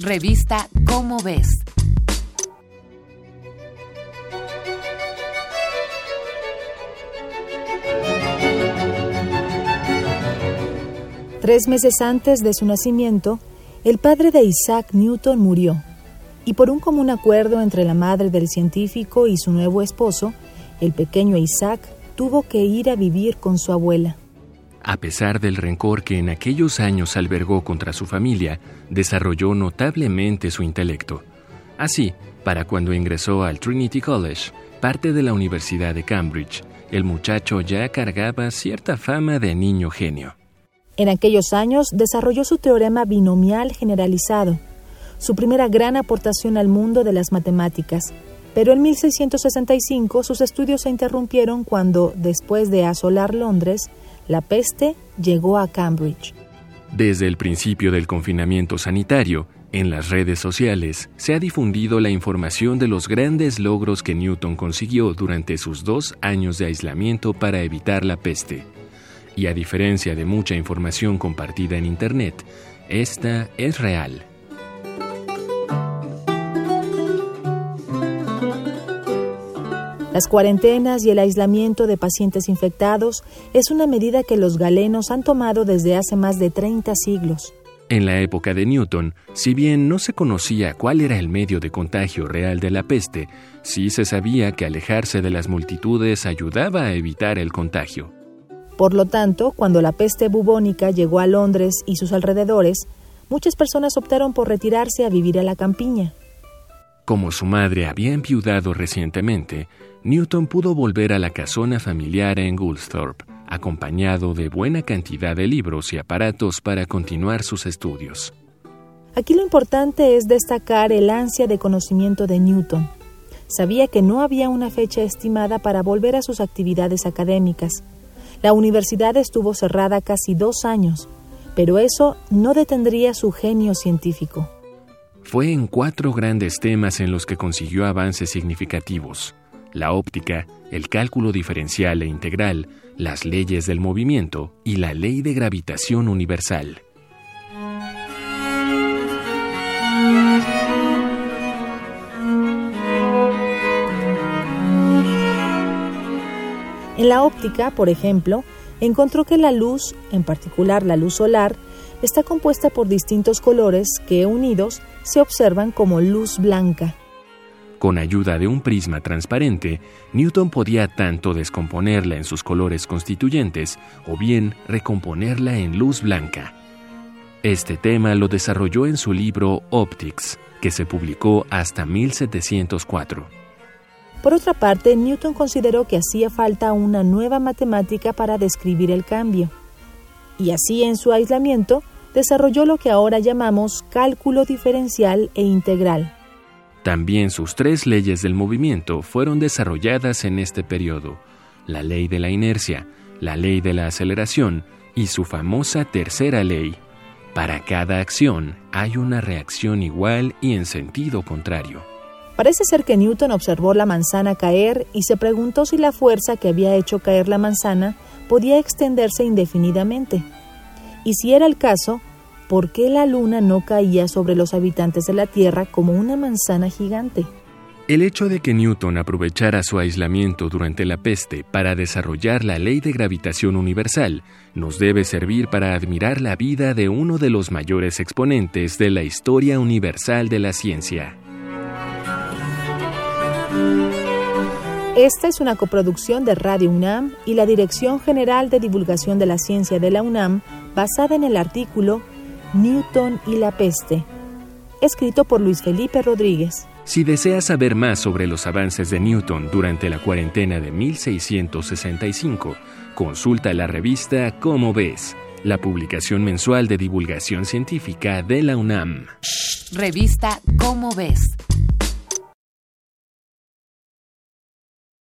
Revista Cómo ves. Tres meses antes de su nacimiento, el padre de Isaac Newton murió, y por un común acuerdo entre la madre del científico y su nuevo esposo, el pequeño Isaac tuvo que ir a vivir con su abuela. A pesar del rencor que en aquellos años albergó contra su familia, desarrolló notablemente su intelecto. Así, para cuando ingresó al Trinity College, parte de la Universidad de Cambridge, el muchacho ya cargaba cierta fama de niño genio. En aquellos años desarrolló su teorema binomial generalizado, su primera gran aportación al mundo de las matemáticas. Pero en 1665 sus estudios se interrumpieron cuando, después de asolar Londres, la peste llegó a Cambridge. Desde el principio del confinamiento sanitario, en las redes sociales se ha difundido la información de los grandes logros que Newton consiguió durante sus dos años de aislamiento para evitar la peste. Y a diferencia de mucha información compartida en Internet, esta es real. Las cuarentenas y el aislamiento de pacientes infectados es una medida que los galenos han tomado desde hace más de 30 siglos. En la época de Newton, si bien no se conocía cuál era el medio de contagio real de la peste, sí se sabía que alejarse de las multitudes ayudaba a evitar el contagio. Por lo tanto, cuando la peste bubónica llegó a Londres y sus alrededores, muchas personas optaron por retirarse a vivir a la campiña. Como su madre había enviudado recientemente, Newton pudo volver a la casona familiar en Goulsthorpe, acompañado de buena cantidad de libros y aparatos para continuar sus estudios. Aquí lo importante es destacar el ansia de conocimiento de Newton. Sabía que no había una fecha estimada para volver a sus actividades académicas. La universidad estuvo cerrada casi dos años, pero eso no detendría su genio científico. Fue en cuatro grandes temas en los que consiguió avances significativos. La óptica, el cálculo diferencial e integral, las leyes del movimiento y la ley de gravitación universal. En la óptica, por ejemplo, encontró que la luz, en particular la luz solar, está compuesta por distintos colores que, unidos, se observan como luz blanca. Con ayuda de un prisma transparente, Newton podía tanto descomponerla en sus colores constituyentes o bien recomponerla en luz blanca. Este tema lo desarrolló en su libro Optics, que se publicó hasta 1704. Por otra parte, Newton consideró que hacía falta una nueva matemática para describir el cambio. Y así en su aislamiento desarrolló lo que ahora llamamos cálculo diferencial e integral. También sus tres leyes del movimiento fueron desarrolladas en este periodo, la ley de la inercia, la ley de la aceleración y su famosa tercera ley. Para cada acción hay una reacción igual y en sentido contrario. Parece ser que Newton observó la manzana caer y se preguntó si la fuerza que había hecho caer la manzana podía extenderse indefinidamente. Y si era el caso, ¿por qué la luna no caía sobre los habitantes de la Tierra como una manzana gigante? El hecho de que Newton aprovechara su aislamiento durante la peste para desarrollar la ley de gravitación universal nos debe servir para admirar la vida de uno de los mayores exponentes de la historia universal de la ciencia. Esta es una coproducción de Radio UNAM y la Dirección General de Divulgación de la Ciencia de la UNAM basada en el artículo Newton y la peste, escrito por Luis Felipe Rodríguez. Si deseas saber más sobre los avances de Newton durante la cuarentena de 1665, consulta la revista Cómo ves, la publicación mensual de divulgación científica de la UNAM. Revista Cómo ves